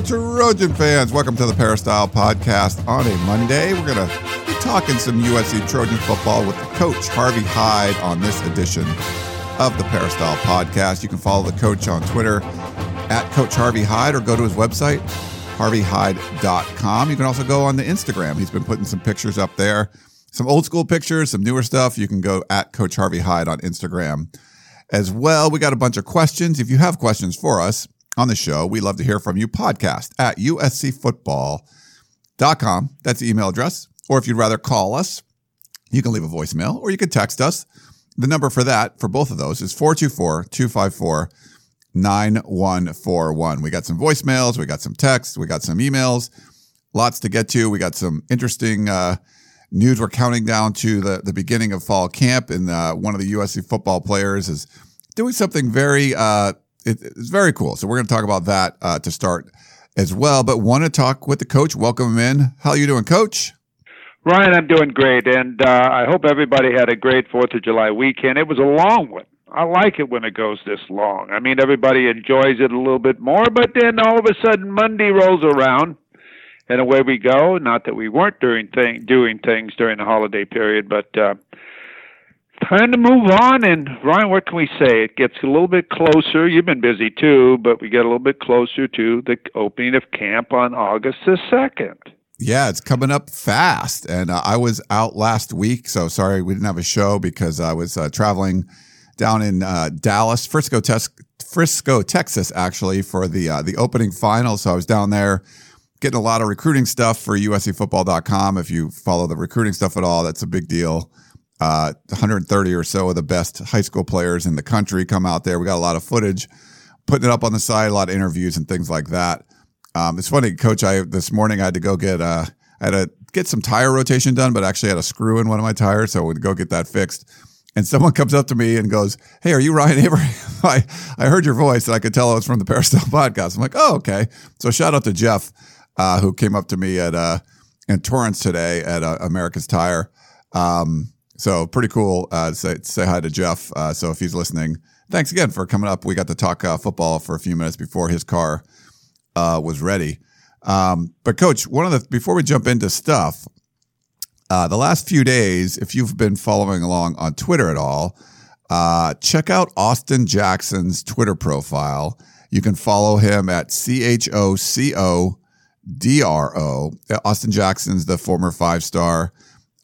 Trojan fans. Welcome to the Peristyle Podcast on a Monday. We're going to be talking some USC Trojan football with the coach, Harvey Hyde, on this edition of the Peristyle Podcast. You can follow the coach on Twitter at Coach Harvey Hyde or go to his website, harveyhyde.com. You can also go on the Instagram. He's been putting some pictures up there, some old school pictures, some newer stuff. You can go at Coach Harvey Hyde on Instagram as well. We got a bunch of questions. If you have questions for us, on the show. We love to hear from you. Podcast at uscfootball.com. That's the email address. Or if you'd rather call us, you can leave a voicemail or you can text us. The number for that, for both of those, is 424 254 9141. We got some voicemails, we got some texts, we got some emails, lots to get to. We got some interesting uh, news. We're counting down to the, the beginning of fall camp, and uh, one of the USC football players is doing something very uh, it, it's very cool. So we're going to talk about that uh, to start as well. But want to talk with the coach. Welcome him in. How are you doing, Coach? Ryan, I'm doing great, and uh, I hope everybody had a great Fourth of July weekend. It was a long one. I like it when it goes this long. I mean, everybody enjoys it a little bit more, but then all of a sudden Monday rolls around, and away we go. Not that we weren't doing thing doing things during the holiday period, but uh, time to move on. And Ryan, what can we say? It gets a little bit closer. You've been busy too, but we get a little bit closer to the opening of camp on August the second. Yeah, it's coming up fast. And uh, I was out last week, so sorry we didn't have a show because I was uh, traveling down in uh, Dallas, Frisco, Frisco, Texas, actually for the uh, the opening final. So I was down there getting a lot of recruiting stuff for USCFootball.com. If you follow the recruiting stuff at all, that's a big deal uh, 130 or so of the best high school players in the country come out there. We got a lot of footage, putting it up on the side, a lot of interviews and things like that. Um, it's funny, Coach. I this morning I had to go get uh, I had to get some tire rotation done, but actually had a screw in one of my tires, so I would go get that fixed. And someone comes up to me and goes, "Hey, are you Ryan Abraham? I I heard your voice, and I could tell it was from the Peristyle podcast." I'm like, "Oh, okay." So shout out to Jeff, uh, who came up to me at uh, in Torrance today at uh, America's Tire. Um, so pretty cool uh, say, say hi to Jeff. Uh, so if he's listening, thanks again for coming up. We got to talk uh, football for a few minutes before his car uh, was ready. Um, but coach, one of the before we jump into stuff, uh, the last few days, if you've been following along on Twitter at all, uh, check out Austin Jackson's Twitter profile. You can follow him at C H O C O D R O. Austin Jackson's the former five star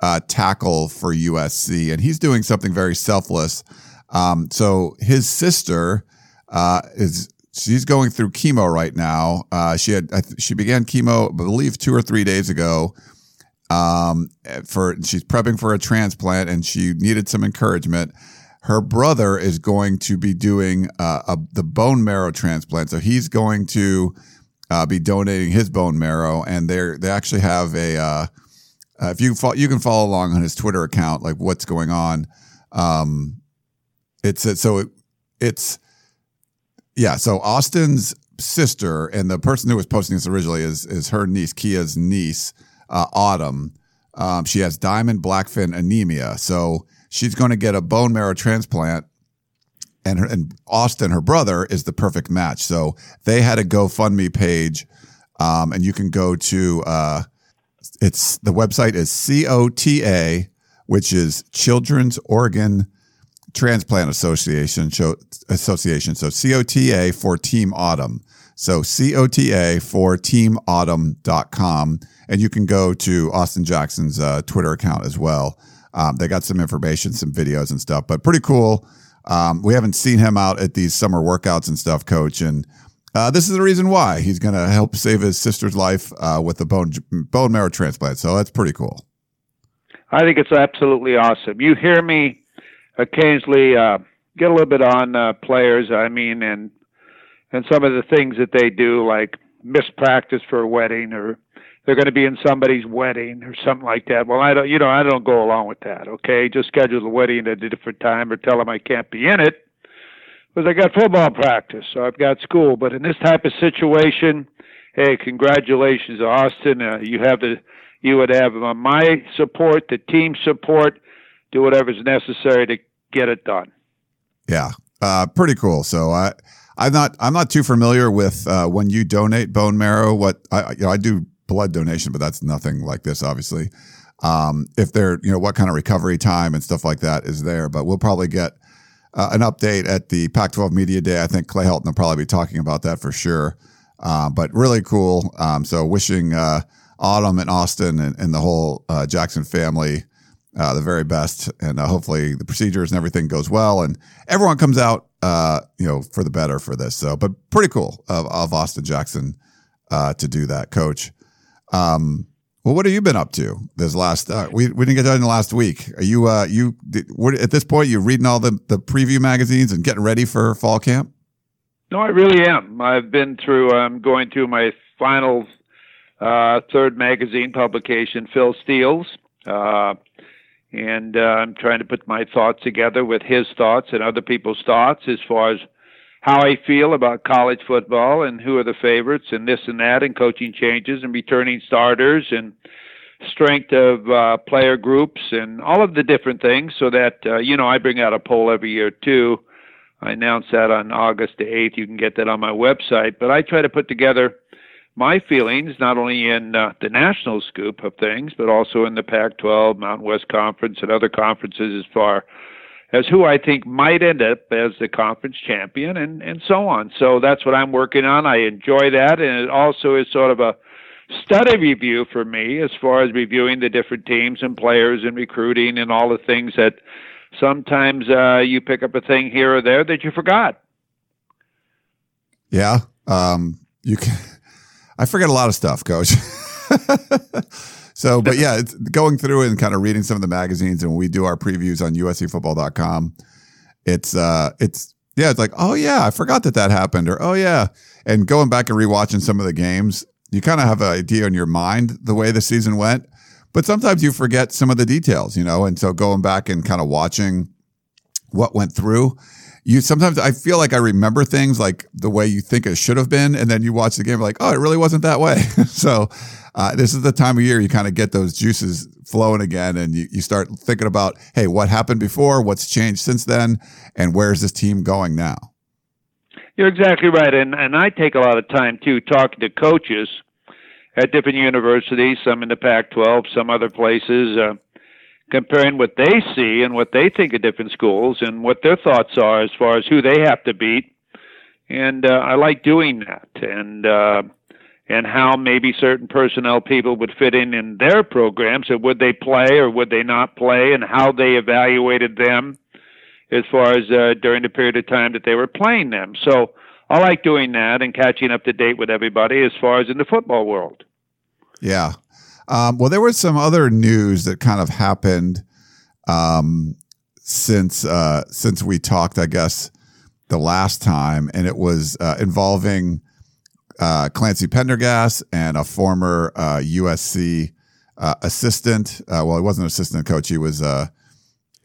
uh, tackle for USC, and he's doing something very selfless. Um, so his sister uh, is she's going through chemo right now. Uh, she had she began chemo, I believe, two or three days ago. Um, for she's prepping for a transplant, and she needed some encouragement. Her brother is going to be doing uh, a, the bone marrow transplant, so he's going to uh, be donating his bone marrow, and they they actually have a uh, if you follow, you can follow along on his Twitter account, like what's going on. Um, it's so it, it's yeah. So Austin's sister and the person who was posting this originally is is her niece, Kia's niece, uh, Autumn. Um, she has Diamond-Blackfan anemia, so she's going to get a bone marrow transplant. And her, and Austin, her brother, is the perfect match. So they had a GoFundMe page, um, and you can go to uh, it's the website is COTA, which is Children's Organ Transplant Association. Association. So COTA for Team Autumn. So COTA for Team teamautumn.com. And you can go to Austin Jackson's uh, Twitter account as well. Um, they got some information, some videos and stuff, but pretty cool. Um, we haven't seen him out at these summer workouts and stuff, coach. And uh, this is the reason why he's going to help save his sister's life uh, with a bone bone marrow transplant. So that's pretty cool. I think it's absolutely awesome. You hear me occasionally uh, get a little bit on uh, players. I mean, and and some of the things that they do, like miss practice for a wedding or they're going to be in somebody's wedding or something like that. Well, I don't, you know, I don't go along with that. Okay, just schedule the wedding at a different time or tell them I can't be in it because I got football practice, so I've got school. But in this type of situation, hey, congratulations, Austin. Uh, you have the, you would have my support, the team support, do whatever's necessary to get it done. Yeah, uh, pretty cool. So I. I'm not. I'm not too familiar with uh, when you donate bone marrow. What I, you know, I do blood donation, but that's nothing like this, obviously. Um, if there, you know, what kind of recovery time and stuff like that is there, but we'll probably get uh, an update at the Pac-12 Media Day. I think Clay Helton will probably be talking about that for sure. Uh, but really cool. Um, so wishing uh, Autumn and Austin and, and the whole uh, Jackson family uh, the very best, and uh, hopefully the procedures and everything goes well, and everyone comes out, you know, for the better for this. So, but pretty cool of, of Austin Jackson to do that, Coach. Um, well, what have you been up to this last? Uh, we we didn't get done in the last week. Are you uh you what, at this point? You reading all the the preview magazines and getting ready for fall camp? No, I really am. I've been through. I'm going through my final uh, third magazine publication, Phil Steele's, uh, and uh, I'm trying to put my thoughts together with his thoughts and other people's thoughts as far as how I feel about college football and who are the favorites and this and that and coaching changes and returning starters and strength of uh, player groups and all of the different things so that uh, you know I bring out a poll every year too. I announce that on August the 8th. You can get that on my website, but I try to put together my feelings not only in uh, the national scoop of things but also in the Pac-12, Mountain West Conference and other conferences as far as who I think might end up as the conference champion and, and so on. So that's what I'm working on. I enjoy that. And it also is sort of a study review for me as far as reviewing the different teams and players and recruiting and all the things that sometimes uh, you pick up a thing here or there that you forgot. Yeah. Um, you can, I forget a lot of stuff, coach. So, but yeah, it's going through and kind of reading some of the magazines, and when we do our previews on USCFootball.com, it's uh, it's yeah, it's like oh yeah, I forgot that that happened, or oh yeah, and going back and rewatching some of the games, you kind of have an idea in your mind the way the season went, but sometimes you forget some of the details, you know, and so going back and kind of watching what went through you sometimes I feel like I remember things like the way you think it should have been, and then you watch the game like, oh, it really wasn't that way. so uh, this is the time of year you kind of get those juices flowing again, and you, you start thinking about, hey, what happened before, what's changed since then, and where's this team going now? You're exactly right, and and I take a lot of time too talking to coaches at different universities, some in the Pac-12, some other places. Uh, comparing what they see and what they think of different schools and what their thoughts are as far as who they have to beat. And uh, I like doing that, and uh, and how maybe certain personnel people would fit in in their programs, and would they play or would they not play, and how they evaluated them as far as uh, during the period of time that they were playing them. So I like doing that and catching up to date with everybody as far as in the football world. Yeah, um, well, there was some other news that kind of happened um, since uh, since we talked, I guess, the last time, and it was uh, involving uh, Clancy Pendergast and a former USC uh, assistant. Uh, well, he wasn't an assistant coach; he was uh,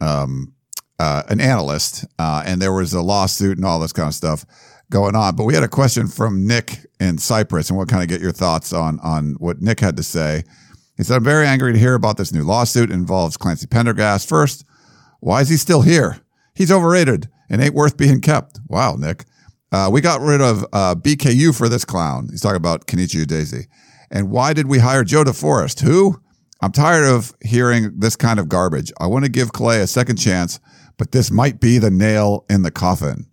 um, an analyst, and there was a lawsuit and all this kind of stuff going on. But we had a question from Nick in Cyprus, and we'll kind of get your thoughts on on what Nick had to say. He said, I'm very angry to hear about this new lawsuit. It involves Clancy Pendergast. First, why is he still here? He's overrated and ain't worth being kept. Wow, Nick. Uh, we got rid of uh, BKU for this clown. He's talking about Kenechi Udeze. And why did we hire Joe DeForest? Who? I'm tired of hearing this kind of garbage. I want to give Clay a second chance, but this might be the nail in the coffin.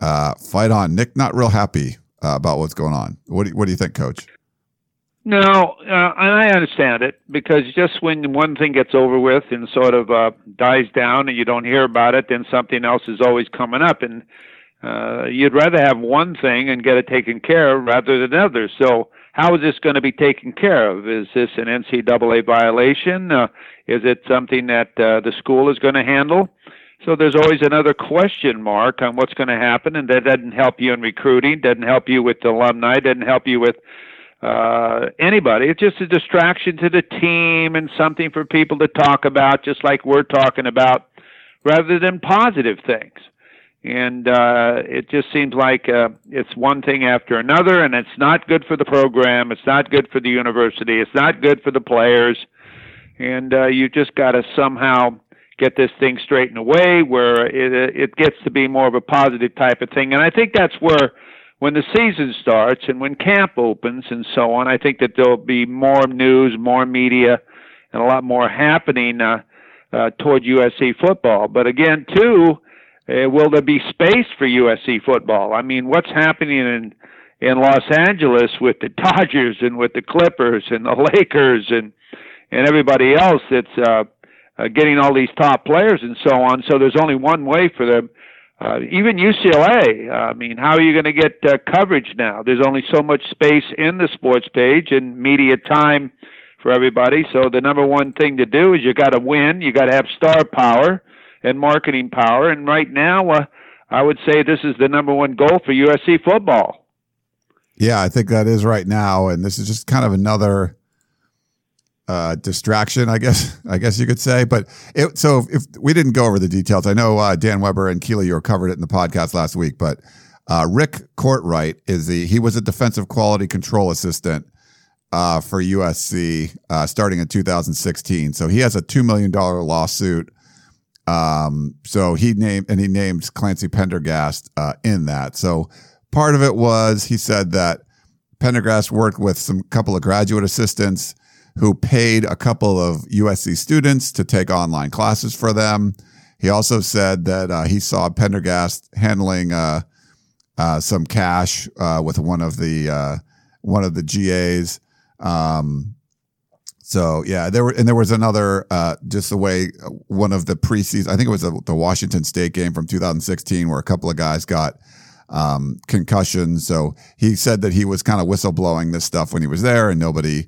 Uh, fight on. Nick, not real happy uh, about what's going on. What do, you, what do you think, coach? No, uh, I understand it because just when one thing gets over with and sort of uh, dies down and you don't hear about it, then something else is always coming up, and uh, you'd rather have one thing and get it taken care of rather than others. So, how is this going to be taken care of? Is this an NCAA violation? Uh, is it something that uh, the school is going to handle? So there's always another question mark on what's going to happen, and that doesn't help you in recruiting, doesn't help you with the alumni, doesn't help you with uh, anybody. It's just a distraction to the team and something for people to talk about, just like we're talking about, rather than positive things. And uh, it just seems like uh, it's one thing after another, and it's not good for the program. It's not good for the university. It's not good for the players. And uh, you just got to somehow get this thing straightened away where it, it gets to be more of a positive type of thing. And I think that's where when the season starts and when camp opens and so on, I think that there'll be more news, more media, and a lot more happening uh, uh, toward USC football. But again, too, uh, will there be space for USC football? I mean, what's happening in in Los Angeles with the Dodgers and with the Clippers and the Lakers and and everybody else that's uh, uh, getting all these top players and so on. So there's only one way for them uh, even UCLA. I mean, how are you going to get uh, coverage now? There's only so much space in the sports page and media time for everybody. So the number one thing to do is you got to win. You got to have star power and marketing power. And right now, uh, I would say this is the number one goal for USC football. Yeah, I think that is right now, and this is just kind of another uh, distraction, I guess, I guess you could say. But it, so if, we didn't go over the details, I know uh, Dan Weber and Keely, you covered it in the podcast last week, but uh, Rick Courtright is the he was a defensive quality control assistant uh, for USC uh, starting in 2016. So he has a two million dollar lawsuit. Um, so he named and he named Clancy Pendergast uh, in that. So part of it was he said that Pendergast worked with some couple of graduate assistants who paid a couple of USC students to take online classes for them. He also said that uh, he saw Pendergast handling uh, uh, some cash uh, with one of the uh, one of the GAs. Um, so yeah, there were and there was another uh, just the way one of the preseason. I think it was the, the Washington State game from 2016 where a couple of guys got um, concussions. So he said that he was kind of whistleblowing this stuff when he was there, and nobody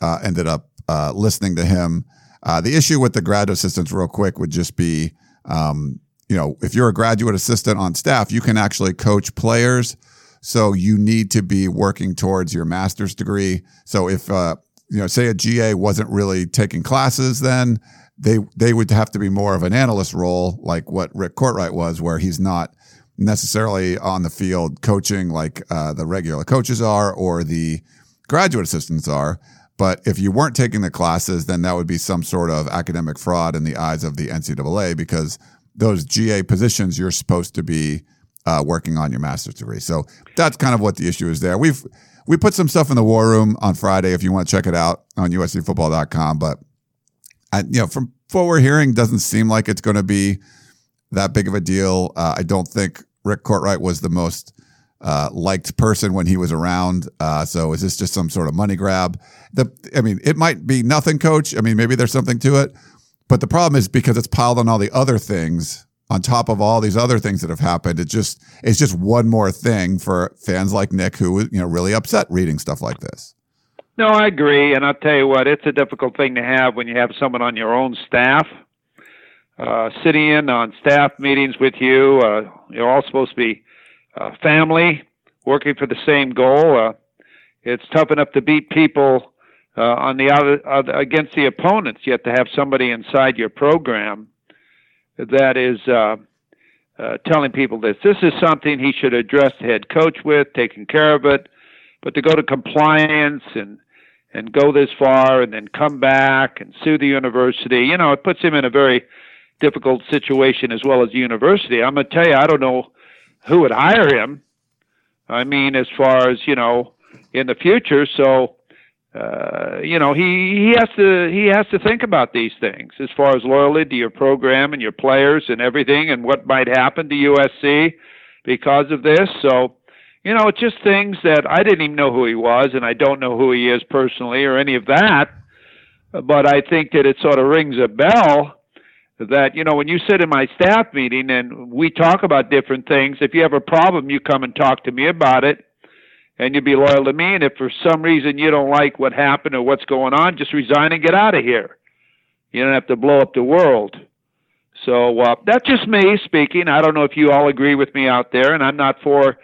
uh, ended up uh, listening to him. Uh, the issue with the graduate assistants, real quick, would just be, um, you know, if you're a graduate assistant on staff, you can actually coach players. So you need to be working towards your master's degree. So if, uh, you know, say a GA wasn't really taking classes, then they they would have to be more of an analyst role, like what Rick Courtright was, where he's not necessarily on the field coaching like uh, the regular coaches are or the graduate assistants are. But if you weren't taking the classes, then that would be some sort of academic fraud in the eyes of the NCAA because those GA positions you're supposed to be uh, working on your master's degree. So that's kind of what the issue is there. We've we put some stuff in the war room on Friday if you want to check it out on uscfootball.com. But I, you know, from what we're hearing, doesn't seem like it's going to be that big of a deal. Uh, I don't think Rick Courtright was the most uh, liked person when he was around. Uh, so is this just some sort of money grab? The, I mean, it might be nothing, coach. I mean, maybe there's something to it, but the problem is because it's piled on all the other things on top of all these other things that have happened. It just, it's just one more thing for fans like Nick who, you know, really upset reading stuff like this. No, I agree. And I'll tell you what, it's a difficult thing to have when you have someone on your own staff uh, sitting in on staff meetings with you. Uh, you're all supposed to be uh, family, working for the same goal. Uh, it's tough enough to beat people uh, on the other, against the opponents. Yet to have somebody inside your program that is uh, uh, telling people this. This is something he should address the head coach with, taking care of it. But to go to compliance and and go this far and then come back and sue the university, you know, it puts him in a very difficult situation as well as the university. I'm to tell you, I don't know who would hire him. I mean, as far as you know, in the future. So, uh, you know, he he has to he has to think about these things as far as loyalty to your program and your players and everything, and what might happen to USC because of this. So, you know, it's just things that I didn't even know who he was, and I don't know who he is personally or any of that. But I think that it sort of rings a bell that you know when you sit in my staff meeting and we talk about different things if you have a problem you come and talk to me about it and you'd be loyal to me and if for some reason you don't like what happened or what's going on just resign and get out of here you don't have to blow up the world so uh, that's just me speaking i don't know if you all agree with me out there and i'm not for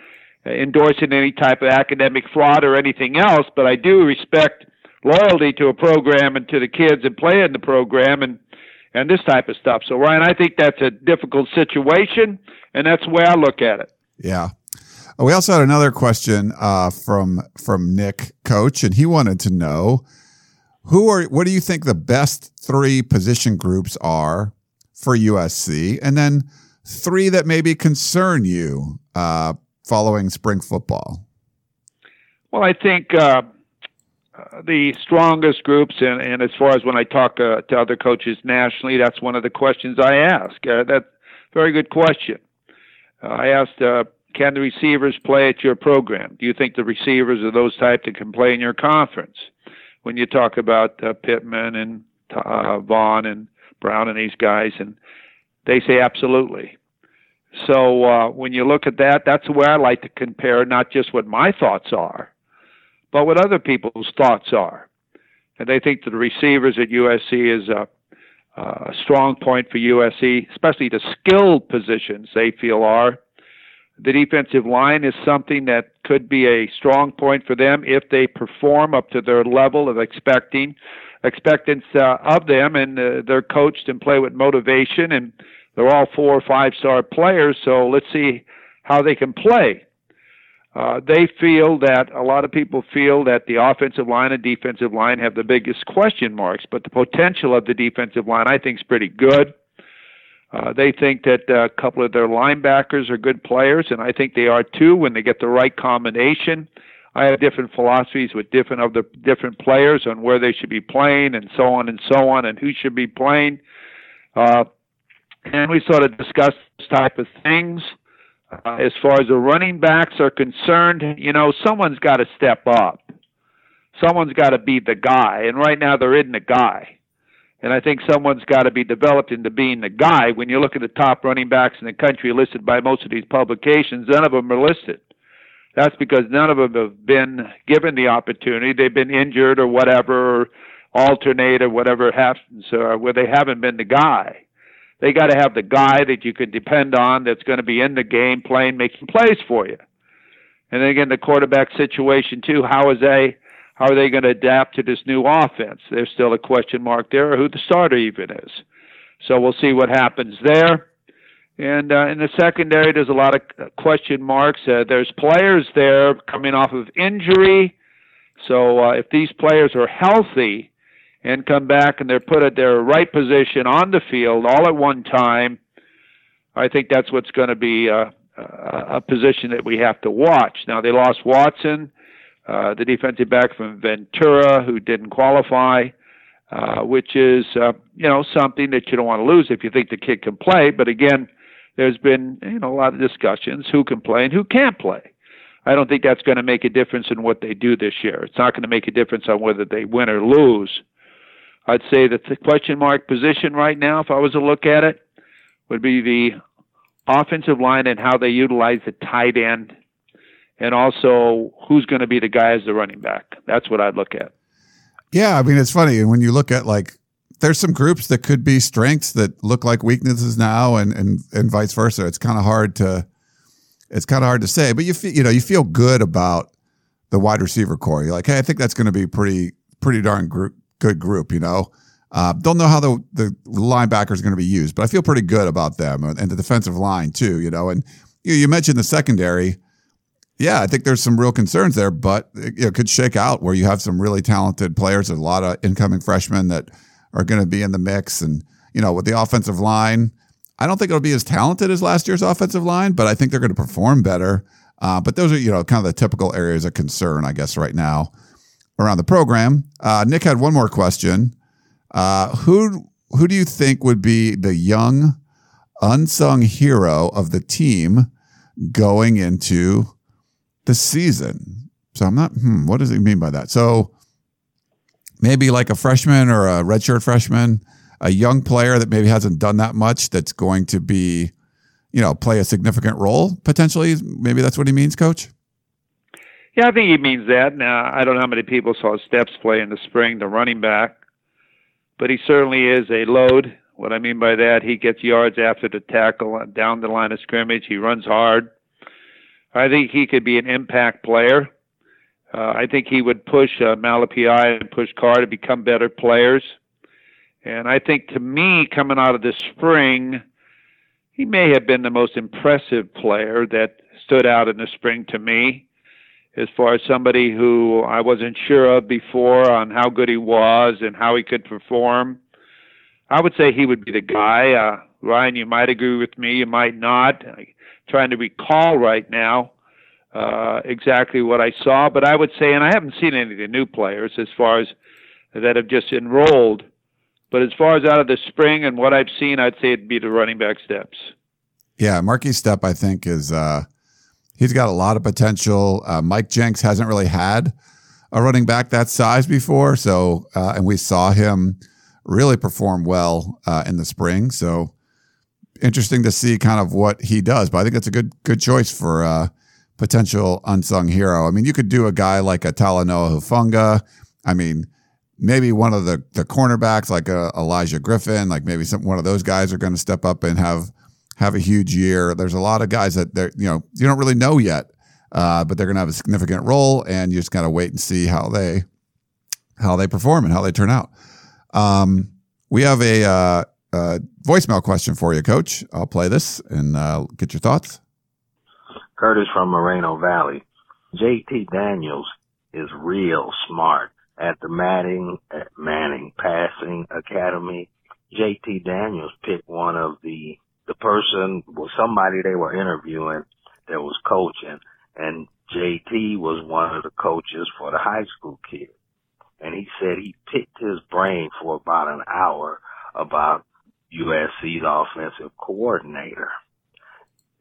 endorsing any type of academic fraud or anything else, but I do respect loyalty to a program and to the kids and play in the program and and this type of stuff. So Ryan, I think that's a difficult situation, and that's the way I look at it. Yeah. We also had another question uh, from from Nick Coach, and he wanted to know who are what do you think the best three position groups are for USC, and then three that maybe concern you uh, following spring football. Well, I think uh, the strongest groups, and, and as far as when I talk uh, to other coaches nationally, that's one of the questions I ask. Uh, that's a very good question. Uh, I asked, uh, can the receivers play at your program? Do you think the receivers are those type that can play in your conference? When you talk about uh, Pittman and uh, Vaughn and Brown and these guys, and they say absolutely. So uh, when you look at that, that's the way I like to compare not just what my thoughts are, but what other people's thoughts are. And they think that the receivers at USC is a, a strong point for USC, especially the skilled positions they feel are. The defensive line is something that could be a strong point for them if they perform up to their level of expecting expectance uh, of them, and uh, they're coached and play with motivation, and they're all four or five star players. So let's see how they can play. Uh, they feel that a lot of people feel that the offensive line and defensive line have the biggest question marks, but the potential of the defensive line I think is pretty good. Uh, they think that uh, a couple of their linebackers are good players, and I think they are too when they get the right combination. I have different philosophies with different of the different players on where they should be playing, and so on and so on, and who should be playing. Uh, and we sort of discuss this type of things. Uh, as far as the running backs are concerned, you know, someone's got to step up. Someone's got to be the guy, and right now there isn't a guy. And I think someone's got to be developed into being the guy. When you look at the top running backs in the country listed by most of these publications, none of them are listed. That's because none of them have been given the opportunity. They've been injured or whatever, or alternate or whatever happens, or where they haven't been the guy. They got to have the guy that you can depend on that's going to be in the game, playing, making plays for you. And then again, the quarterback situation too. How is they? How are they going to adapt to this new offense? There's still a question mark there, who the starter even is. So we'll see what happens there. And uh, in the secondary, there's a lot of question marks. Uh, there's players there coming off of injury. So uh, if these players are healthy and come back and they're put at their right position on the field all at one time, I think that's what's going to be a, a, a position that we have to watch. Now they lost Watson, uh, the defensive back from Ventura, who didn't qualify. Uh, which is, uh, you know, something that you don't want to lose if you think the kid can play. But again, there's been you know a lot of discussions who can play and who can't play. I don't think that's going to make a difference in what they do this year. It's not going to make a difference on whether they win or lose. I'd say that the question mark position right now, if I was to look at it, would be the offensive line and how they utilize the tight end, and also who's going to be the guy as the running back. That's what I'd look at. Yeah, I mean it's funny, and when you look at like there's some groups that could be strengths that look like weaknesses now, and and and vice versa. It's kind of hard to it's kind of hard to say, but you feel you know you feel good about the wide receiver core. You're like, hey, I think that's going to be pretty pretty darn group, good group. You know, uh, don't know how the the linebackers are going to be used, but I feel pretty good about them and the defensive line too. You know, and you, you mentioned the secondary. Yeah, I think there's some real concerns there, but it, it could shake out where you have some really talented players, a lot of incoming freshmen that are going to be in the mix. And, you know, with the offensive line, I don't think it'll be as talented as last year's offensive line, but I think they're going to perform better. Uh, but those are, you know, kind of the typical areas of concern, I guess, right now around the program. Uh, Nick had one more question. Uh, who who do you think would be the young unsung hero of the team going into the season? So I'm not. Hmm, what does he mean by that? So maybe like a freshman or a redshirt freshman, a young player that maybe hasn't done that much that's going to be, you know, play a significant role potentially. Maybe that's what he means, coach. Yeah, I think he means that. Now, I don't know how many people saw Steps play in the spring, the running back, but he certainly is a load. What I mean by that, he gets yards after the tackle, down the line of scrimmage. He runs hard. I think he could be an impact player. Uh, I think he would push uh, Malepeai and push Carr to become better players. And I think to me, coming out of the spring, he may have been the most impressive player that stood out in the spring to me as far as somebody who I wasn't sure of before on how good he was and how he could perform. I would say he would be the guy. Uh, Ryan, you might agree with me, you might not. I'm trying to recall right now uh, exactly what I saw, but I would say, and I haven't seen any of the new players as far as that have just enrolled. But as far as out of the spring and what I've seen, I'd say it'd be the running back steps. Yeah, Markese Stepp, I think, is uh, he's got a lot of potential. Uh, Mike Jinks hasn't really had a running back that size before, so uh, and we saw him really perform well uh, in the spring. So interesting to see kind of what he does. But I think it's a good good choice for a potential unsung hero. I mean, you could do a guy like a Talanoa Hufanga. I mean, maybe one of the the cornerbacks like uh, Olaijah Griffin, like maybe some one of those guys are going to step up and have have a huge year. There's a lot of guys that they're you know you don't really know yet, uh, but they're going to have a significant role, and you just got to wait and see how they how they perform and how they turn out. Um, we have a, uh, a, voicemail question for you, Coach. I'll play this and uh, get your thoughts. Curtis from Moreno Valley. JT Daniels is real smart at the Manning at Manning Passing Academy. JT Daniels picked one of the the person was somebody they were interviewing that was coaching, and JT was one of the coaches for the high school kids and he said he picked his brain for about an hour about USC's offensive coordinator.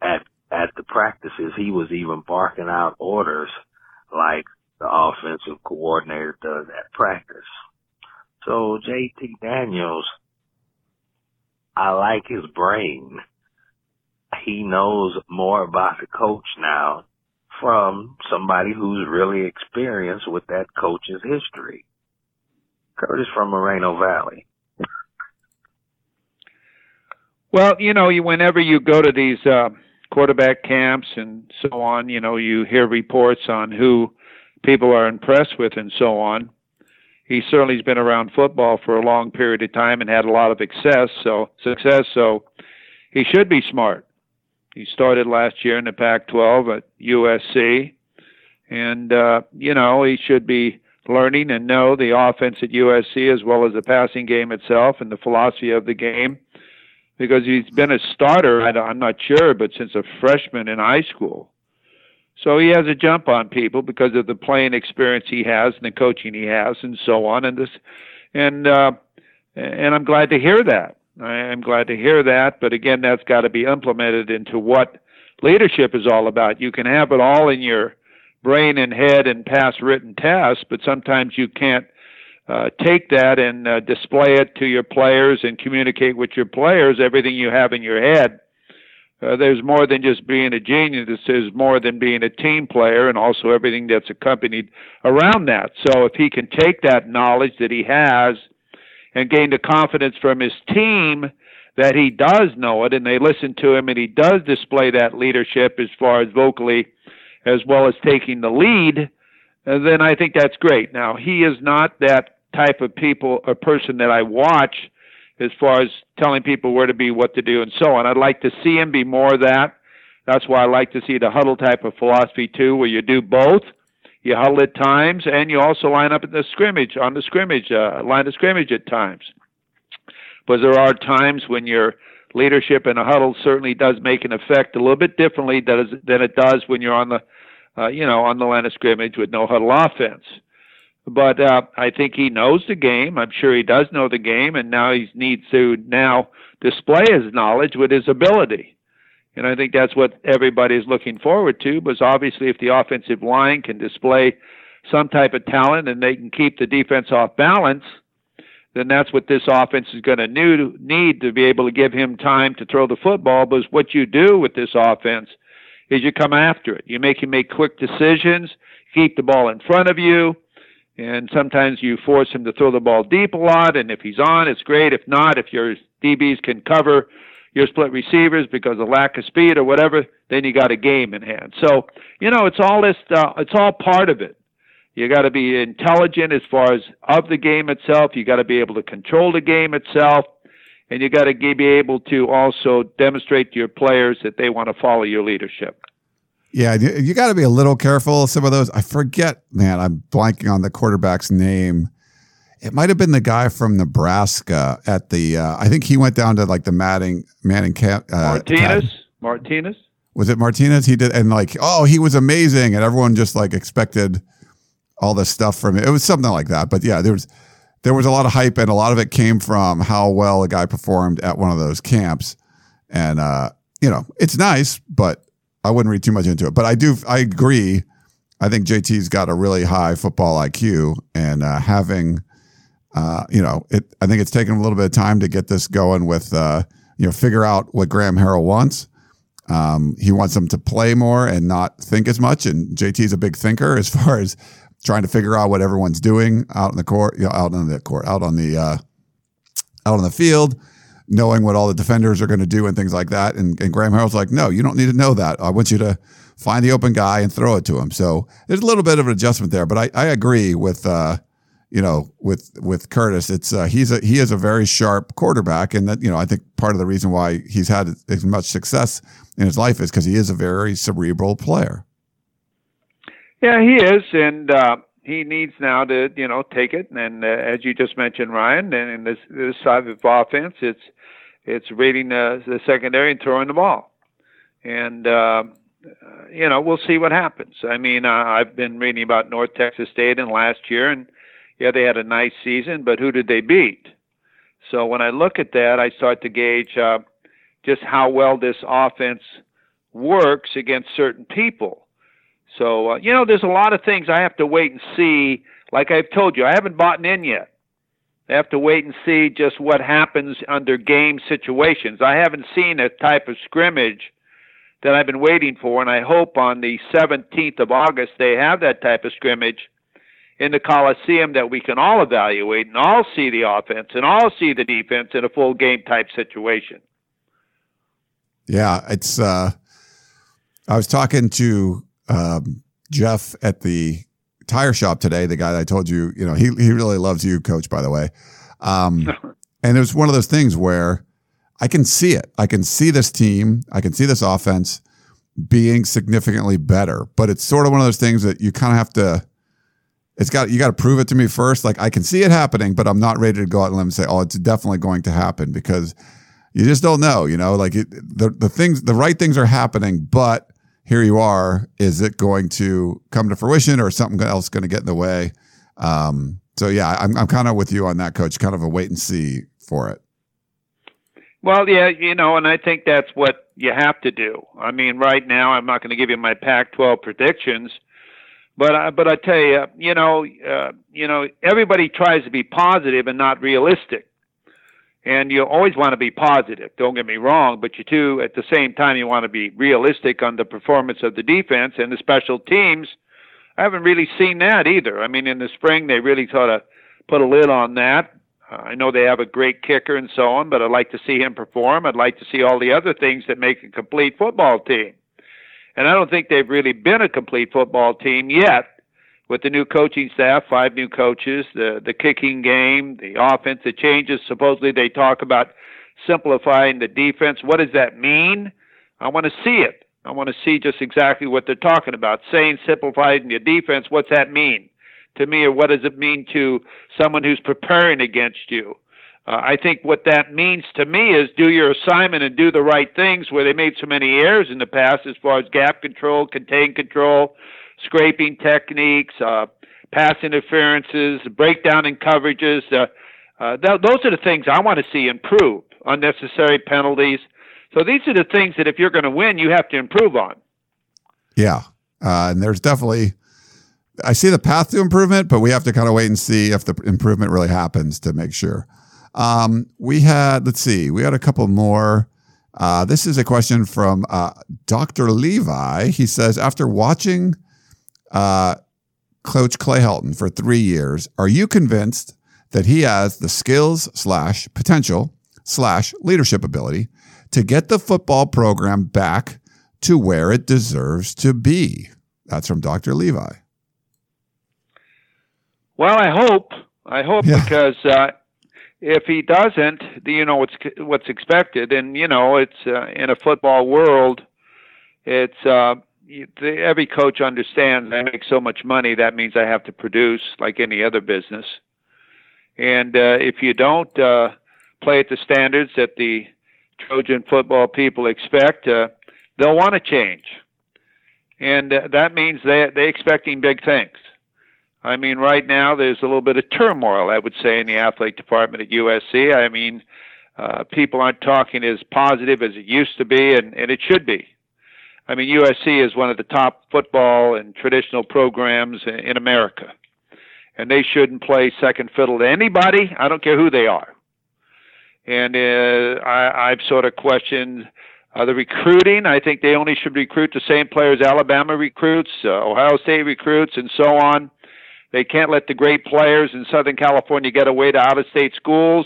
At at the practices, he was even barking out orders like the offensive coordinator does at practice. So JT Daniels, I like his brain. He knows more about the coach now from somebody who's really experienced with that coach's history. Curtis from Moreno Valley. Well, you know, whenever you go to these uh, quarterback camps and so on, you know, you hear reports on who people are impressed with and so on. He certainly has been around football for a long period of time and had a lot of success. So success. So he should be smart. He started last year in the Pac-12 at USC, and uh, you know he should be learning and know the offense at USC as well as the passing game itself and the philosophy of the game because he's been a starter, I'm not sure, but since a freshman in high school. So he has a jump on people because of the playing experience he has and the coaching he has and so on and this and uh and I'm glad to hear that. I am glad to hear that, but again that's got to be implemented into what leadership is all about. You can have it all in your brain and head and pass written tests, but sometimes you can't uh, take that and uh, display it to your players and communicate with your players everything you have in your head. Uh, there's more than just being a genius. There's more than being a team player, and also everything that's accompanied around that. So if he can take that knowledge that he has and gain the confidence from his team that he does know it, and they listen to him, and he does display that leadership as far as vocally as well as taking the lead, uh, then I think that's great. Now, he is not that type of people a person that I watch as far as telling people where to be, what to do, and so on. I'd like to see him be more of that. That's why I like to see the huddle type of philosophy too, where you do both. You huddle at times, and you also line up in the scrimmage on the scrimmage uh, line of scrimmage at times. But there are times when your leadership in a huddle certainly does make an effect a little bit differently than it does when you're on the uh, you know, on the line of scrimmage with no huddle offense. But uh, I think he knows the game. I'm sure he does know the game, and now he needs to now display his knowledge with his ability. And I think that's what everybody is looking forward to. Because obviously, if the offensive line can display some type of talent and they can keep the defense off balance, then that's what this offense is going to need to be able to give him time to throw the football. Because what you do with this offense is you come after it. You make him make quick decisions, keep the ball in front of you, and sometimes you force him to throw the ball deep a lot. And if he's on, it's great. If not, if your DBs can cover, your split receivers because of lack of speed or whatever, then you got a game in hand. So, you know, it's all this uh, it's all part of it. You got to be intelligent as far as of the game itself. You got to be able to control the game itself, and you got to be able to also demonstrate to your players that they want to follow your leadership. Yeah, you got to be a little careful. Some of those, I forget, man. I'm blanking on the quarterback's name. It might have been the guy from Nebraska at the. Uh, I think he went down to like the Manning Manning camp. Uh, Martinez. Martinez. Was it Martinez? He did, and like, oh, he was amazing, and everyone just like expected all this stuff from it. It was something like that. But yeah, there was there was a lot of hype, and a lot of it came from how well a guy performed at one of those camps. And uh, you know, it's nice, but I wouldn't read too much into it. But I do, I agree. I think JT's got a really high football IQ, and uh, having, uh, you know, it. I think it's taken a little bit of time to get this going with, uh, you know, figure out what Graham Harrell wants. Um, he wants them to play more and not think as much. And JT's a big thinker as far as trying to figure out what everyone's doing out in the court, you know, out on the court, out on the uh, out on the field, knowing what all the defenders are going to do and things like that. And, and Graham Harrell's like, no, you don't need to know that. I want you to find the open guy and throw it to him. So there's a little bit of an adjustment there, but I, I agree with uh, you know with with Curtis. It's uh, he's a he is a very sharp quarterback, and that you know I think part of the reason why he's had as much success in his life is because he is a very cerebral player. Yeah, he is, and uh, he needs now to you know take it. And uh, as you just mentioned, Ryan, and in this this side of offense, it's it's reading the, the secondary and throwing the ball. And uh, you know, we'll see what happens. I mean, uh, I've been reading about North Texas State in last year, and yeah, they had a nice season, but who did they beat? So when I look at that, I start to gauge uh, just how well this offense works against certain people. So, uh, you know, there's a lot of things I have to wait and see. Like I've told you, I haven't bought in yet. I have to wait and see just what happens under game situations. I haven't seen a type of scrimmage that I've been waiting for, and I hope on the 17th of August they have that type of scrimmage in the Coliseum that we can all evaluate and all see the offense and all see the defense in a full game type situation. Yeah, it's. uh I was talking to um, Jeff at the tire shop today, the guy that I told you, you know, he, he really loves you, coach, by the way. Um, and it was one of those things where I can see it. I can see this team. I can see this offense being significantly better, but it's sort of one of those things that you kind of have to, it's got, you got to prove it to me first. Like I can see it happening, but I'm not ready to go out and say, oh, it's definitely going to happen because you just don't know, you know, like it, the, the things, the right things are happening, but here you are. Is it going to come to fruition or something else going to get in the way? Um, so yeah, I'm, I'm kind of with you on that, coach. Kind of a wait and see for it. Well, yeah, you know, and I think that's what you have to do. I mean, right now, I'm not going to give you my Pac-12 predictions, but I, but I tell you, you know, uh, you know, everybody tries to be positive and not realistic and you always want to be positive. Don't get me wrong, but you too, at the same time, you want to be realistic on the performance of the defense and the special teams. I haven't really seen that either. I mean, in the spring, they really sort of put a lid on that. Uh, I know they have a great kicker and so on, but I'd like to see him perform. I'd like to see all the other things that make a complete football team. And I don't think they've really been a complete football team yet with the new coaching staff, five new coaches, the the kicking game, the offense, the changes. Supposedly they talk about simplifying the defense. What does that mean? I want to see it. I want to see just exactly what they're talking about. Saying simplifying the defense, what's that mean to me, or what does it mean to someone who's preparing against you? Uh, I think what that means to me is do your assignment and do the right things where they made so many errors in the past as far as gap control, contain control, scraping techniques, uh, pass interferences, breakdown in coverages. Uh, uh, th- those are the things I want to see improve. Unnecessary penalties. So these are the things that if you're going to win, you have to improve on. Yeah, uh, and there's definitely. I see the path to improvement, but we have to kind of wait and see if the improvement really happens to make sure. Um, we had, let's see, we had a couple more. Uh, this is a question from uh, Dr. Levi. He says, after watching uh, Coach Clay Helton for three years, are you convinced that he has the skills slash potential slash leadership ability to get the football program back to where it deserves to be? That's from Dr. Levi. Well, I hope. I hope yeah. because uh, if he doesn't, you know what's what's expected, and you know it's uh, in a football world, it's uh, every coach understands. I make so much money, that means I have to produce like any other business, and uh, if you don't uh, play at the standards that the Trojan football people expect, uh, they'll want to change, and uh, that means they they expecting big things. I mean, right now there's a little bit of turmoil, I would say, in the athletic department at USC. I mean, uh, people aren't talking as positive as it used to be, and, and it should be. I mean, USC is one of the top football and traditional programs in, America, and they shouldn't play second fiddle to anybody. I don't care who they are. And uh, I, I've sort of questioned uh, the recruiting. I think they only should recruit the same players Alabama recruits, uh, Ohio State recruits, and so on. They can't let the great players in Southern California get away to out of state schools.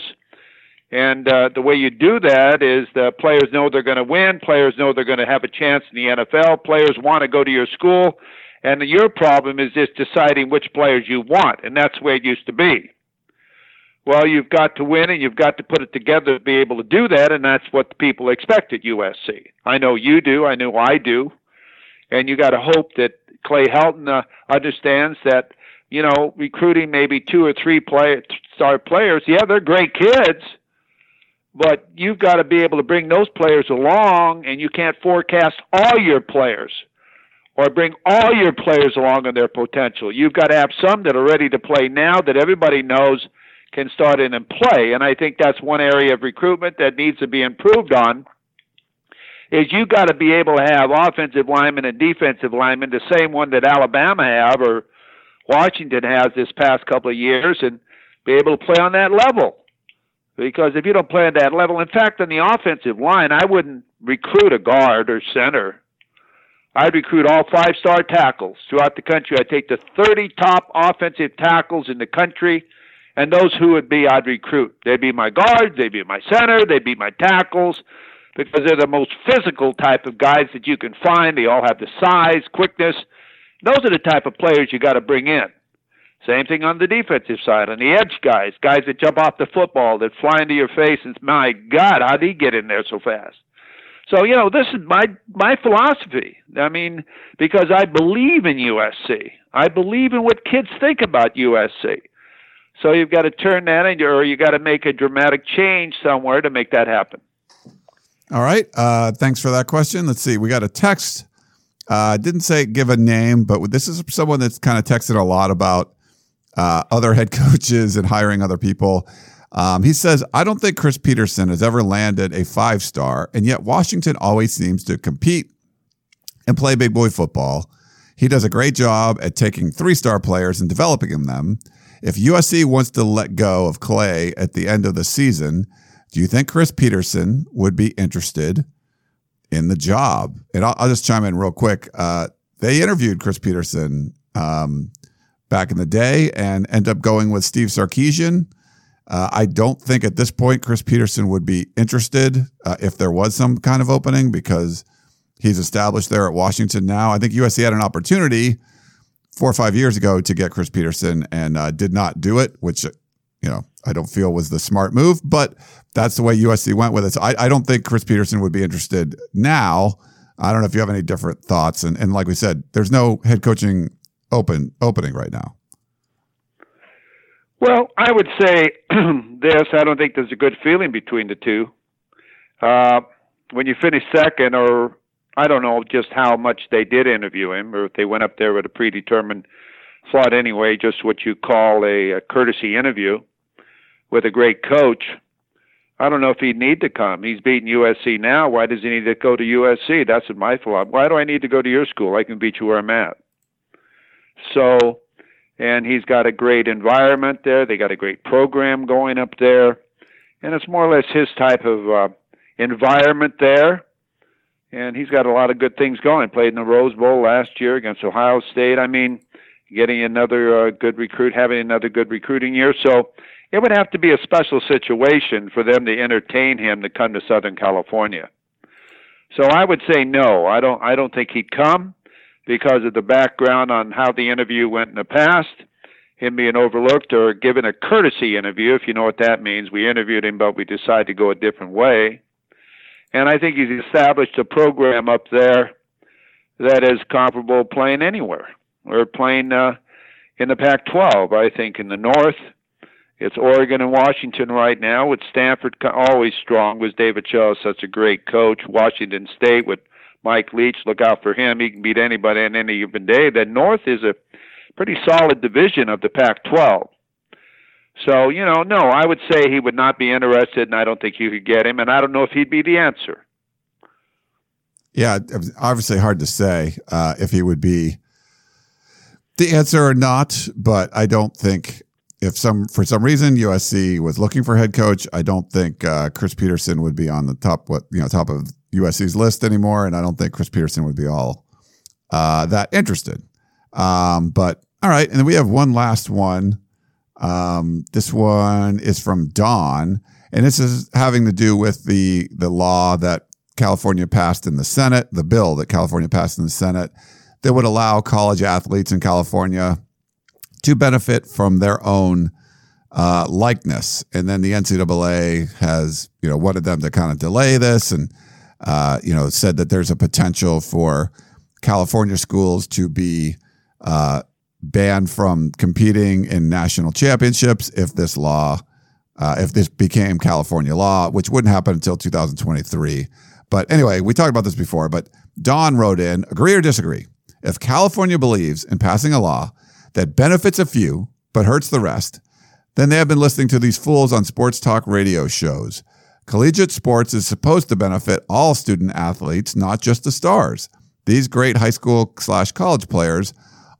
And uh, the way you do that is the players know they're going to win, players know they're going to have a chance in the NFL, players want to go to your school, and your problem is just deciding which players you want, and that's way it used to be. Well, you've got to win and you've got to put it together to be able to do that, and that's what the people expect at USC. I know you do, I know I do, and you got to hope that Clay Helton uh, understands that you know, recruiting maybe two or three play, star players. Yeah, they're great kids, but you've got to be able to bring those players along, and you can't forecast all your players or bring all your players along in their potential. You've got to have some that are ready to play now that everybody knows can start in and play. And I think that's one area of recruitment that needs to be improved on. Is you've got to be able to have offensive linemen and defensive linemen, the same one that Alabama have, or Washington has this past couple of years and be able to play on that level. Because if you don't play on that level, in fact, on the offensive line, I wouldn't recruit a guard or center. I'd recruit all five star tackles throughout the country. I'd take the 30 top offensive tackles in the country, and those who would be, I'd recruit. They'd be my guards, they'd be my center, they'd be my tackles, because they're the most physical type of guys that you can find. They all have the size, quickness, those are the type of players you got to bring in. Same thing on the defensive side, on the edge guys, guys that jump off the football, that fly into your face, and my God, how did he get in there so fast? So you know, this is my my philosophy. I mean, because I believe in USC, I believe in what kids think about USC. So you've got to turn that into, or you got to make a dramatic change somewhere to make that happen. All right. Uh, thanks for that question. Let's see. We got a text uh, didn't say give a name, but this is someone that's kind of texted a lot about uh, other head coaches and hiring other people. Um, he says, I don't think Chris Petersen has ever landed a five star, and yet Washington always seems to compete and play big boy football. He does a great job at taking three star players and developing them. If USC wants to let go of Clay at the end of the season, do you think Chris Petersen would be interested in the job. And I'll, I'll just chime in real quick. Uh, they interviewed Chris Petersen um, back in the day and end up going with Steve Sarkisian. Uh, I don't think at this point Chris Petersen would be interested uh, if there was some kind of opening because he's established there at Washington now. I think USC had an opportunity four or five years ago to get Chris Petersen and uh, did not do it, which you know I don't feel was the smart move. But that's the way USC went with it. So I, I don't think Chris Petersen would be interested now. I don't know if you have any different thoughts. And, and like we said, there's no head coaching open opening right now. Well, I would say this. I don't think there's a good feeling between the two. Uh, when you finish second, or I don't know just how much they did interview him, or if they went up there with a predetermined slot anyway, just what you call a, a courtesy interview with a great coach. I don't know if he'd need to come. He's beating USC now. Why does he need to go to USC? That's my philosophy. Why do I need to go to your school? I can beat you where I'm at. So, and he's got a great environment there. They got a great program going up there, and it's more or less his type of uh, environment there. And he's got a lot of good things going. Played in the Rose Bowl last year against Ohio State. I mean, getting another uh, good recruit, having another good recruiting year. So it would have to be a special situation for them to entertain him to come to Southern California. So I would say no. I don't. I don't think he'd come because of the background on how the interview went in the past. Him being overlooked or given a courtesy interview, if you know what that means. We interviewed him, but we decided to go a different way. And I think he's established a program up there that is comparable playing anywhere. We're playing uh, in the Pac 12, I think, in the North. It's Oregon and Washington right now, with Stanford always strong, was David Shaw such a great coach. Washington State with Mike Leach, look out for him. He can beat anybody on any given day. The North is a pretty solid division of the Pac 12. So, you know, no, I would say he would not be interested, and I don't think you could get him, and I don't know if he'd be the answer. Yeah, obviously hard to say uh, if he would be the answer or not, but I don't think if some for some reason USC was looking for head coach, I don't think uh, Chris Petersen would be on the top what you know top of USC's list anymore, and I don't think Chris Petersen would be all uh, that interested. Um, but all right, and then we have one last one. Um, this one is from Don, and this is having to do with the the law that California passed in the Senate, the bill that California passed in the Senate that would allow college athletes in California to benefit from their own uh, likeness. And then the NCAA has, you know, wanted them to kind of delay this and, uh, you know, said that there's a potential for California schools to be uh, banned from competing in national championships if this law, uh, if this became California law, which wouldn't happen until 2023. But anyway, we talked about this before, but Don wrote in agree or disagree. If California believes in passing a law that benefits a few but hurts the rest, then they have been listening to these fools on sports talk radio shows. Collegiate sports is supposed to benefit all student athletes, not just the stars. These great high school slash college players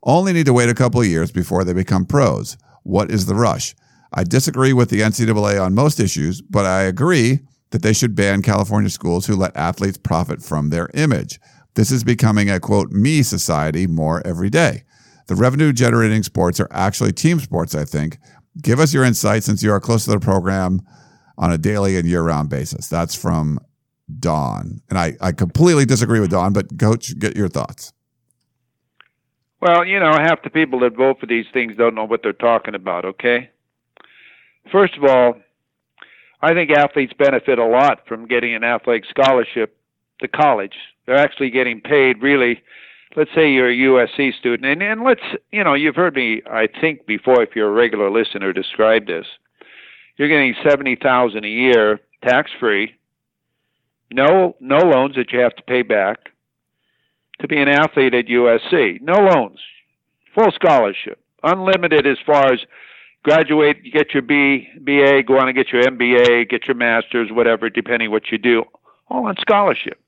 only need to wait a couple of years before they become pros. What is the rush? I disagree with the NCAA on most issues, but I agree that they should ban California schools who let athletes profit from their image. This is becoming a quote, me society more every day. The revenue generating sports are actually team sports, I think. Give us your insight since you are close to the program on a daily and year round basis. That's from Don. And I, I completely disagree with Don, but coach, get your thoughts. Well, you know, half the people that vote for these things don't know what they're talking about, okay? First of all, I think athletes benefit a lot from getting an athletic scholarship to college they're actually getting paid really let's say you're a USC student and, and let's you know you've heard me I think before if you're a regular listener describe this you're getting 70,000 a year tax free no no loans that you have to pay back to be an athlete at USC no loans. Full scholarship. Unlimited as far as graduate get your B BA go on and get your MBA get your masters whatever depending what you do. All on scholarship.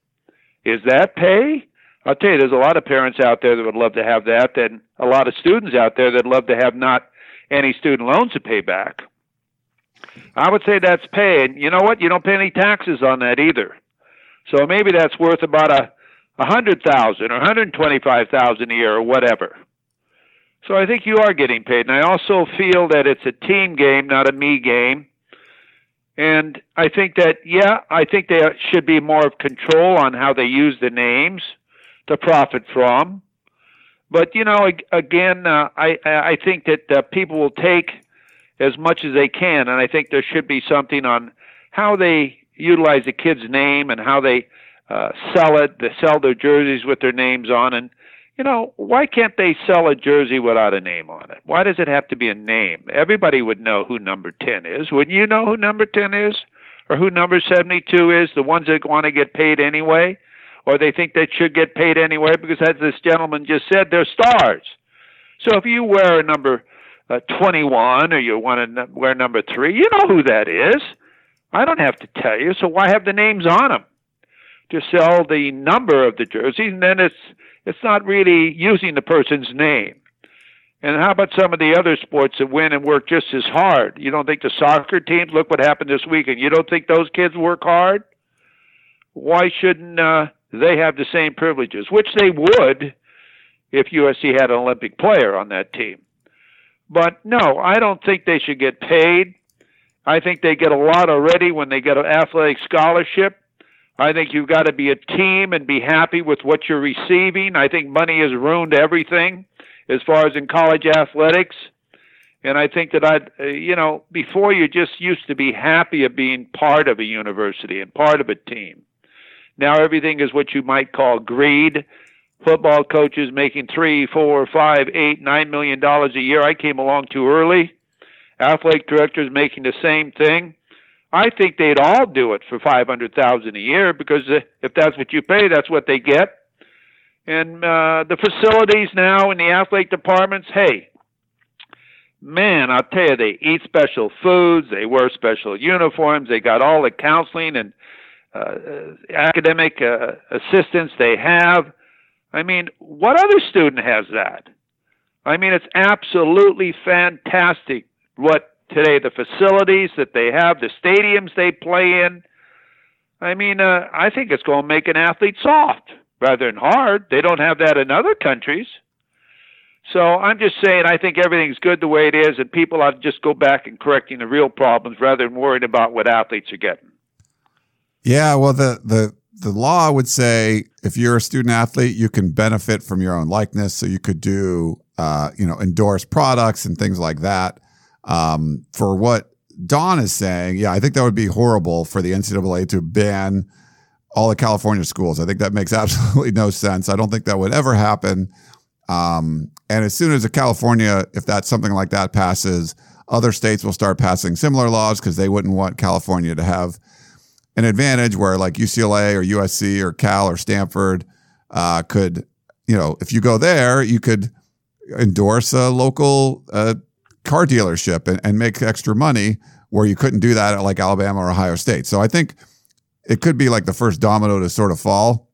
Is that pay? I'll tell you, there's a lot of parents out there that would love to have that, and a lot of students out there that love to have not any student loans to pay back. I would say that's pay, and you know what? You don't pay any taxes on that either. So maybe that's worth about a a hundred thousand or hundred twenty-five thousand a year or whatever. So I think you are getting paid, and I also feel that it's a team game, not a me game. And I think that, yeah, I think there should be more of control on how they use the names to profit from. But, you know, again, uh, I, I think that uh, people will take as much as they can. And I think there should be something on how they utilize the kid's name and how they uh, sell it, they sell their jerseys with their names on. And you know, why can't they sell a jersey without a name on it? Why does it have to be a name? Everybody would know who number 10 is. Wouldn't you know who number 10 is? Or who number 72 is? The ones that want to get paid anyway? Or they think they should get paid anyway because, as this gentleman just said, they're stars. So if you wear a number uh, 21 or you want to wear number 3, you know who that is. I don't have to tell you. So why have the names on them? To sell the number of the jerseys, and then it's it's not really using the person's name. And how about some of the other sports that win and work just as hard? You don't think the soccer teams, look what happened this weekend, you don't think those kids work hard? Why shouldn't uh, they have the same privileges? Which they would if USC had an Olympic player on that team. But no, I don't think they should get paid. I think they get a lot already when they get an athletic scholarship. I think you've got to be a team and be happy with what you're receiving. I think money has ruined everything as far as in college athletics. And I think that I'd, uh, you know, before you just used to be happy of being part of a university and part of a team. Now everything is what you might call greed. Football coaches making three, four, five, eight, nine million dollars a year. I came along too early. Athletic directors making the same thing. I think they'd all do it for five hundred thousand a year because if that's what you pay, that's what they get. And uh, the facilities now in the athletic departments, hey, man, I'll tell you, they eat special foods, they wear special uniforms, they got all the counseling and uh, uh academic uh, assistance they have. I mean, what other student has that? I mean, it's absolutely fantastic what today the facilities that they have, the stadiums they play in. I mean, uh, I think it's going to make an athlete soft rather than hard. They don't have that in other countries. So I'm just saying, I think everything's good the way it is, and people ought to just go back and correcting the real problems rather than worrying about what athletes are getting. Yeah, well, the the the law would say if you're a student athlete, you can benefit from your own likeness. So you could do, uh, you know, endorse products and things like that. Um, for what Don is saying, yeah, I think that would be horrible for the NCAA to ban all the California schools. I think that makes absolutely no sense. I don't think that would ever happen. Um, and as soon as a California, if that something like that passes, other states will start passing similar laws because they wouldn't want California to have an advantage where like UCLA or USC or Cal or Stanford uh, could, you know, if you go there, you could endorse a local uh, car dealership and, and make extra money where you couldn't do that at like Alabama or Ohio State. So I think it could be like the first domino to sort of fall.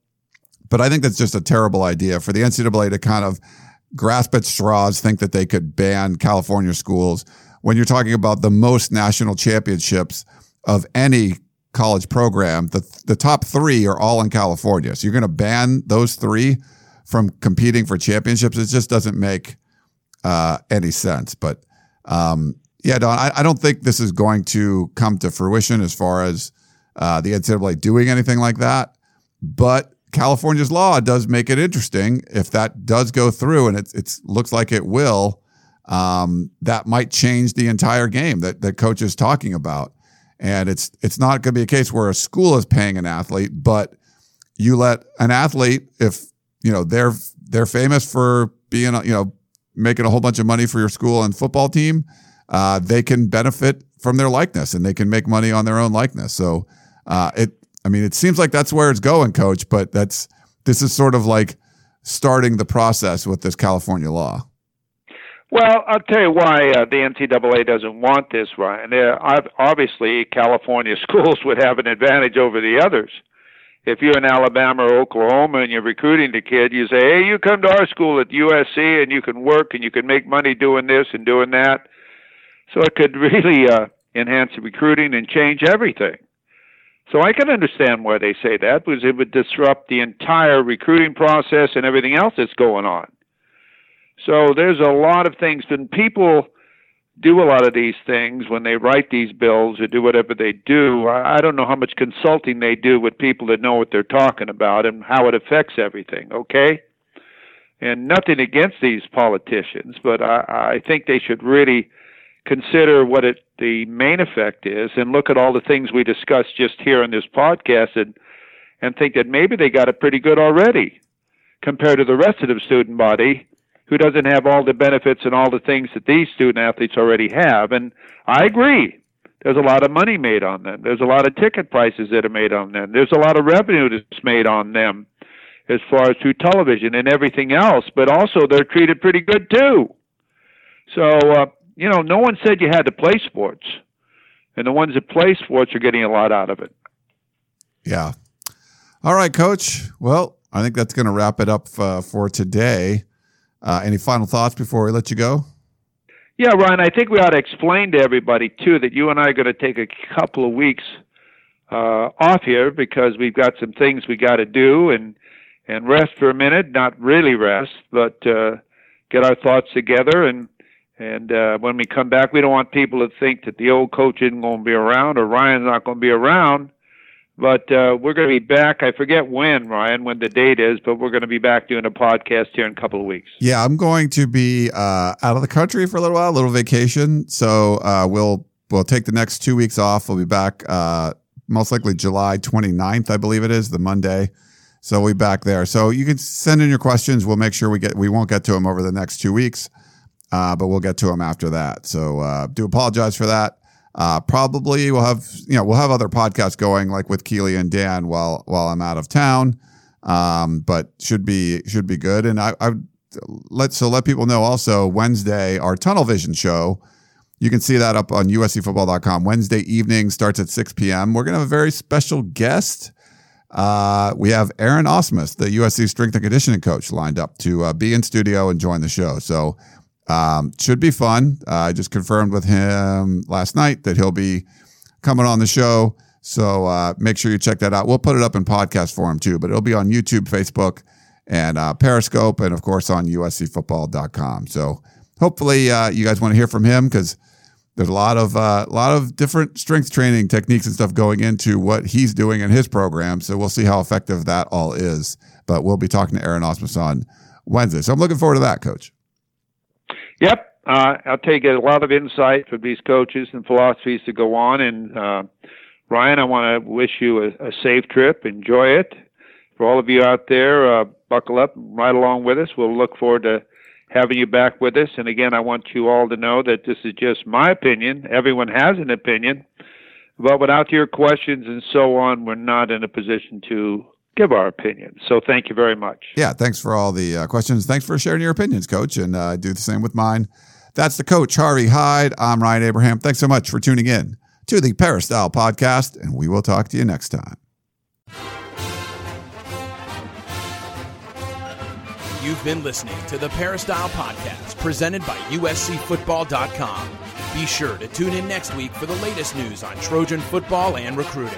But I think that's just a terrible idea for the NCAA to kind of grasp at straws, think that they could ban California schools when you're talking about the most national championships of any college program. The, the top three are all in California. So you're going to ban those three from competing for championships. It just doesn't make uh, any sense. But um, yeah, Don, I, I, don't think this is going to come to fruition as far as uh, the NCAA doing anything like that. But California's law does make it interesting. If that does go through, and it it looks like it will, um, that might change the entire game that that coach is talking about. And it's it's not going to be a case where a school is paying an athlete, but you let an athlete, if you know they're they're famous for being you know making a whole bunch of money for your school and football team, uh, they can benefit from their likeness and they can make money on their own likeness. So uh, it, I mean, it seems like that's where it's going, Coach. But that's this is sort of like starting the process with this California law. Well, I'll tell you why uh, the NCAA doesn't want this, Ryan. Uh, obviously, California schools would have an advantage over the others if you're in Alabama or Oklahoma and you're recruiting the kid, you say, "Hey, you come to our school at USC and you can work and you can make money doing this and doing that." So it could really uh, enhance recruiting and change everything. So I can understand why they say that because it would disrupt the entire recruiting process and everything else that's going on. So there's a lot of things, and people do a lot of these things when they write these bills or do whatever they do. I don't know how much consulting they do with people that know what they're talking about and how it affects everything, okay? And nothing against these politicians, but I, I think they should really consider what it, the main effect is and look at all the things we discussed just here in this podcast and, and think that maybe they got it pretty good already compared to the rest of the student body who doesn't have all the benefits and all the things that these student athletes already have. And I agree. There's a lot of money made on them. There's a lot of ticket prices that are made on them. There's a lot of revenue that's made on them as far as through television and everything else. But also, they're treated pretty good too. So, uh, you know, no one said you had to play sports. And the ones that play sports are getting a lot out of it. Yeah. All right, coach. Well, I think that's going to wrap it up uh, for today. Uh, any final thoughts before we let you go? Yeah, Ryan, I think we ought to explain to everybody, too, that you and I are going to take a couple of weeks uh, off here because we've got some things we got to do and, and rest for a minute. Not really rest, but uh, get our thoughts together. And, and uh, when we come back, we don't want people to think that the old coach isn't going to be around or Ryan's not going to be around. But uh, we're going to be back. I forget when, Ryan, when the date is, but we're going to be back doing a podcast here in a couple of weeks. Yeah, I'm going to be uh, out of the country for a little while, a little vacation. So uh, we'll we'll take the next two weeks off. We'll be back uh, most likely July 29th, I believe it is, the Monday. So we'll be back there. So you can send in your questions. We'll make sure we get we won't get to them over the next two weeks, uh, but we'll get to them after that. So uh, do apologize for that. Uh, probably we'll have you know we'll have other podcasts going like with Keely and Dan while while I'm out of town, um, but should be should be good. And I, I let so let people know also Wednesday our Tunnel Vision show. You can see that up on USCFootball.com. Wednesday evening starts at 6 p.m. We're gonna have a very special guest. Uh, we have Aaron Ausmus, the USC strength and conditioning coach, lined up to uh, be in studio and join the show. So um, should be fun. Uh, I just confirmed with him last night that he'll be coming on the show. So uh, make sure you check that out. We'll put it up in podcast form too, but it'll be on YouTube, Facebook, and uh, Periscope, and of course on USCFootball.com. So hopefully uh, you guys want to hear from him because there's a lot of a uh, lot of different strength training techniques and stuff going into what he's doing in his program. So we'll see how effective that all is. But we'll be talking to Aaron Ausmus on Wednesday. So I'm looking forward to that, Coach. Yep. Uh, I'll take a lot of insight from these coaches and philosophies to go on. And uh, Ryan, I want to wish you a, a, safe trip. Enjoy it. For all of you out there, uh, buckle up, ride along with us. We'll look forward to having you back with us. And again, I want you all to know that this is just my opinion. Everyone has an opinion. But without your questions and so on, we're not in a position to give our opinions. So thank you very much. Yeah, thanks for all the uh, questions. Thanks for sharing your opinions, Coach, and uh, do the same with mine. That's the coach, Harvey Hyde. I'm Ryan Abraham. Thanks so much for tuning in to the Peristyle Podcast, and we will talk to you next time. You've been listening to the Peristyle Podcast, presented by USCFootball.com. Be sure to tune in next week for the latest news on Trojan football and recruiting.